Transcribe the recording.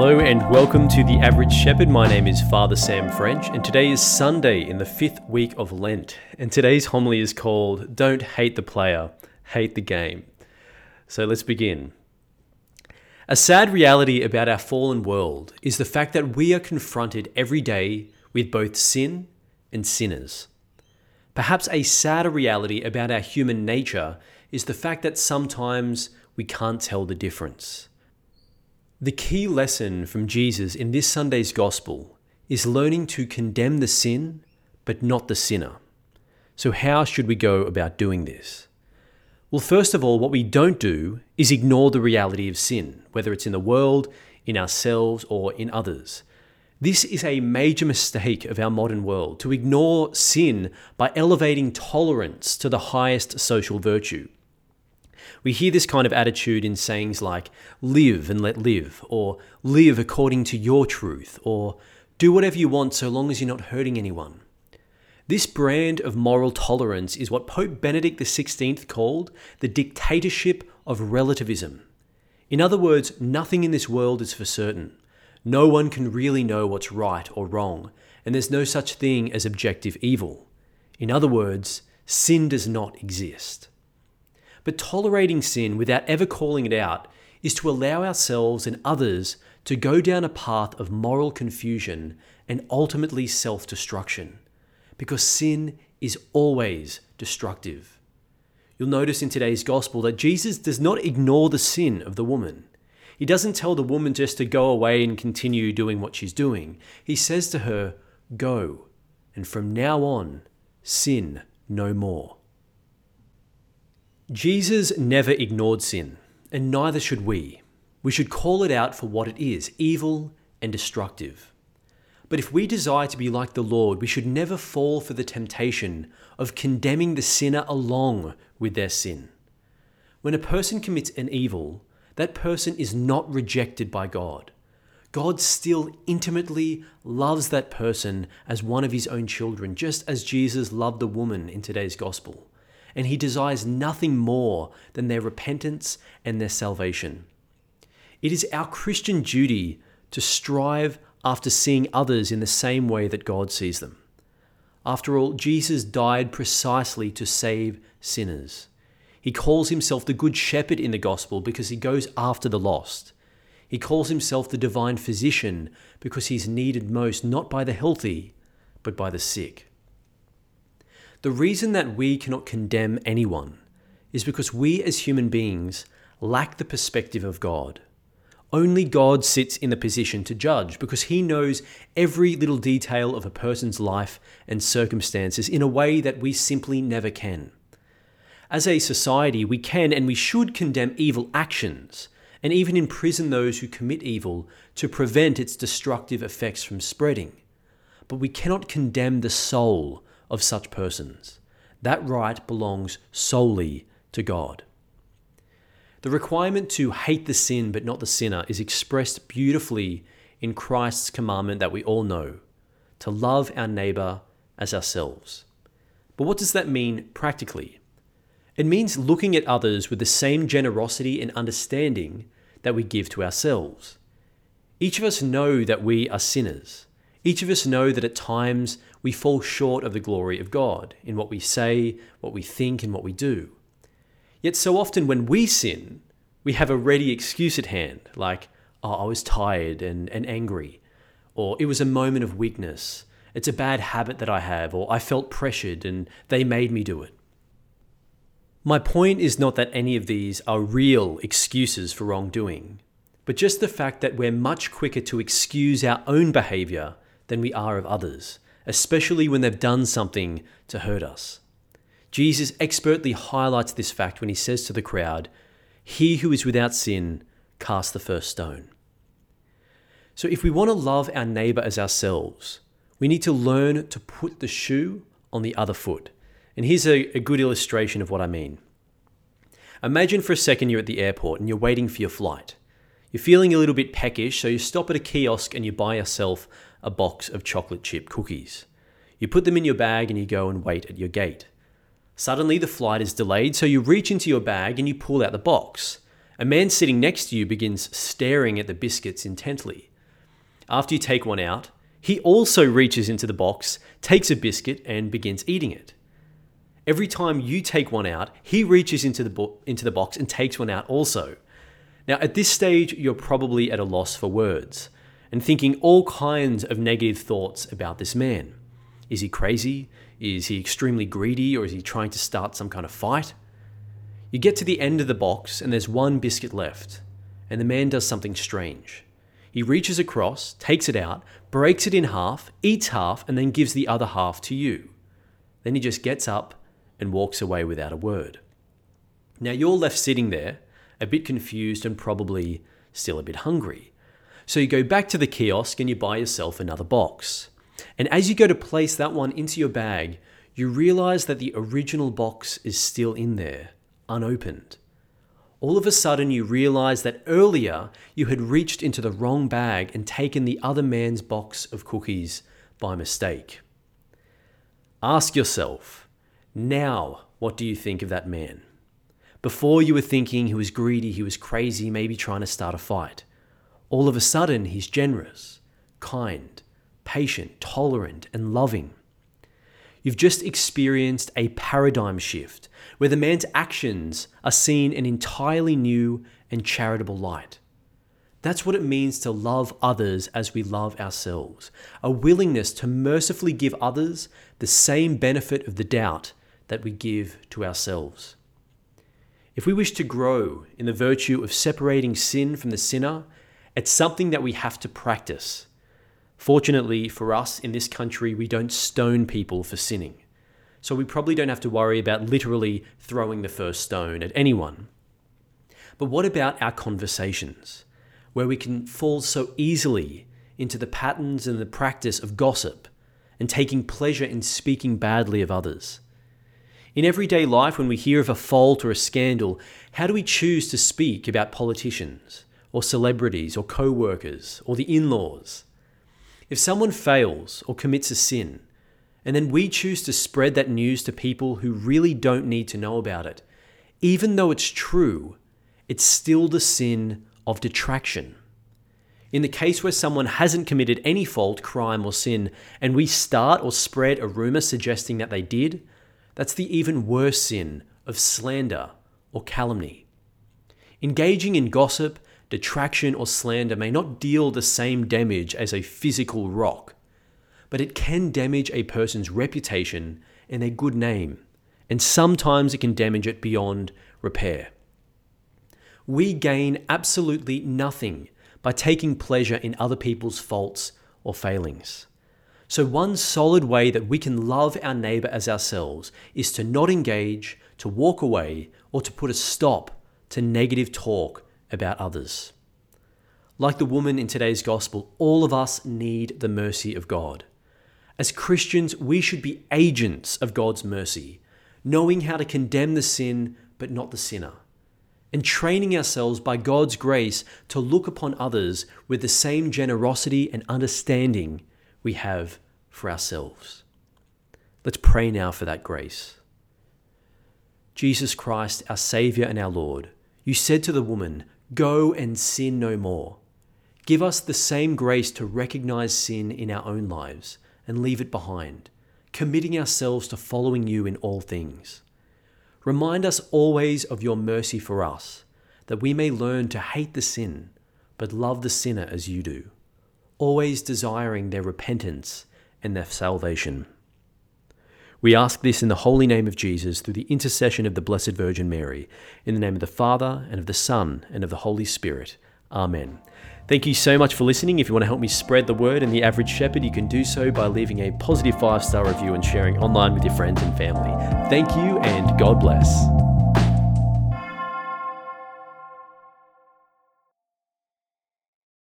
Hello and welcome to The Average Shepherd. My name is Father Sam French, and today is Sunday in the fifth week of Lent. And today's homily is called Don't Hate the Player, Hate the Game. So let's begin. A sad reality about our fallen world is the fact that we are confronted every day with both sin and sinners. Perhaps a sadder reality about our human nature is the fact that sometimes we can't tell the difference. The key lesson from Jesus in this Sunday's Gospel is learning to condemn the sin, but not the sinner. So, how should we go about doing this? Well, first of all, what we don't do is ignore the reality of sin, whether it's in the world, in ourselves, or in others. This is a major mistake of our modern world to ignore sin by elevating tolerance to the highest social virtue. We hear this kind of attitude in sayings like, live and let live, or live according to your truth, or do whatever you want so long as you're not hurting anyone. This brand of moral tolerance is what Pope Benedict XVI called the dictatorship of relativism. In other words, nothing in this world is for certain. No one can really know what's right or wrong, and there's no such thing as objective evil. In other words, sin does not exist. But tolerating sin without ever calling it out is to allow ourselves and others to go down a path of moral confusion and ultimately self destruction. Because sin is always destructive. You'll notice in today's gospel that Jesus does not ignore the sin of the woman. He doesn't tell the woman just to go away and continue doing what she's doing. He says to her, Go, and from now on, sin no more. Jesus never ignored sin, and neither should we. We should call it out for what it is evil and destructive. But if we desire to be like the Lord, we should never fall for the temptation of condemning the sinner along with their sin. When a person commits an evil, that person is not rejected by God. God still intimately loves that person as one of his own children, just as Jesus loved the woman in today's gospel and he desires nothing more than their repentance and their salvation. It is our Christian duty to strive after seeing others in the same way that God sees them. After all, Jesus died precisely to save sinners. He calls himself the Good Shepherd in the Gospel because he goes after the lost. He calls himself the Divine Physician because he's needed most not by the healthy, but by the sick. The reason that we cannot condemn anyone is because we as human beings lack the perspective of God. Only God sits in the position to judge because he knows every little detail of a person's life and circumstances in a way that we simply never can. As a society, we can and we should condemn evil actions and even imprison those who commit evil to prevent its destructive effects from spreading. But we cannot condemn the soul of such persons. That right belongs solely to God. The requirement to hate the sin but not the sinner is expressed beautifully in Christ's commandment that we all know to love our neighbor as ourselves. But what does that mean practically? It means looking at others with the same generosity and understanding that we give to ourselves. Each of us know that we are sinners. Each of us know that at times we fall short of the glory of God in what we say, what we think, and what we do. Yet so often when we sin, we have a ready excuse at hand, like, oh, I was tired and, and angry, or it was a moment of weakness, it's a bad habit that I have, or I felt pressured and they made me do it. My point is not that any of these are real excuses for wrongdoing, but just the fact that we're much quicker to excuse our own behavior than we are of others, especially when they've done something to hurt us. Jesus expertly highlights this fact when he says to the crowd, He who is without sin, cast the first stone. So, if we want to love our neighbor as ourselves, we need to learn to put the shoe on the other foot. And here's a, a good illustration of what I mean. Imagine for a second you're at the airport and you're waiting for your flight. You're feeling a little bit peckish, so you stop at a kiosk and you buy yourself a box of chocolate chip cookies. You put them in your bag and you go and wait at your gate. Suddenly, the flight is delayed, so you reach into your bag and you pull out the box. A man sitting next to you begins staring at the biscuits intently. after you take one out, he also reaches into the box, takes a biscuit, and begins eating it. Every time you take one out, he reaches into the, bo- into the box and takes one out also. Now, at this stage, you're probably at a loss for words and thinking all kinds of negative thoughts about this man. Is he crazy? Is he extremely greedy? Or is he trying to start some kind of fight? You get to the end of the box and there's one biscuit left, and the man does something strange. He reaches across, takes it out, breaks it in half, eats half, and then gives the other half to you. Then he just gets up and walks away without a word. Now you're left sitting there, a bit confused and probably still a bit hungry. So you go back to the kiosk and you buy yourself another box. And as you go to place that one into your bag, you realize that the original box is still in there, unopened. All of a sudden, you realize that earlier you had reached into the wrong bag and taken the other man's box of cookies by mistake. Ask yourself, now, what do you think of that man? Before you were thinking he was greedy, he was crazy, maybe trying to start a fight. All of a sudden, he's generous, kind, patient, tolerant, and loving. You've just experienced a paradigm shift where the man's actions are seen in entirely new and charitable light. That's what it means to love others as we love ourselves, a willingness to mercifully give others the same benefit of the doubt that we give to ourselves. If we wish to grow in the virtue of separating sin from the sinner, it's something that we have to practice. Fortunately for us in this country, we don't stone people for sinning. So we probably don't have to worry about literally throwing the first stone at anyone. But what about our conversations, where we can fall so easily into the patterns and the practice of gossip and taking pleasure in speaking badly of others? In everyday life, when we hear of a fault or a scandal, how do we choose to speak about politicians, or celebrities, or co workers, or the in laws? If someone fails or commits a sin, and then we choose to spread that news to people who really don't need to know about it, even though it's true, it's still the sin of detraction. In the case where someone hasn't committed any fault, crime, or sin, and we start or spread a rumor suggesting that they did, that's the even worse sin of slander or calumny. Engaging in gossip, detraction, or slander may not deal the same damage as a physical rock, but it can damage a person's reputation and their good name, and sometimes it can damage it beyond repair. We gain absolutely nothing by taking pleasure in other people's faults or failings. So, one solid way that we can love our neighbor as ourselves is to not engage, to walk away, or to put a stop to negative talk about others. Like the woman in today's gospel, all of us need the mercy of God. As Christians, we should be agents of God's mercy, knowing how to condemn the sin but not the sinner, and training ourselves by God's grace to look upon others with the same generosity and understanding we have for ourselves. Let's pray now for that grace. Jesus Christ, our Saviour and our Lord, you said to the woman, Go and sin no more. Give us the same grace to recognize sin in our own lives and leave it behind, committing ourselves to following you in all things. Remind us always of your mercy for us, that we may learn to hate the sin, but love the sinner as you do always desiring their repentance and their salvation. We ask this in the holy name of Jesus through the intercession of the Blessed Virgin Mary, in the name of the Father, and of the Son, and of the Holy Spirit. Amen. Thank you so much for listening. If you want to help me spread the word and the average shepherd, you can do so by leaving a positive five star review and sharing online with your friends and family. Thank you, and God bless.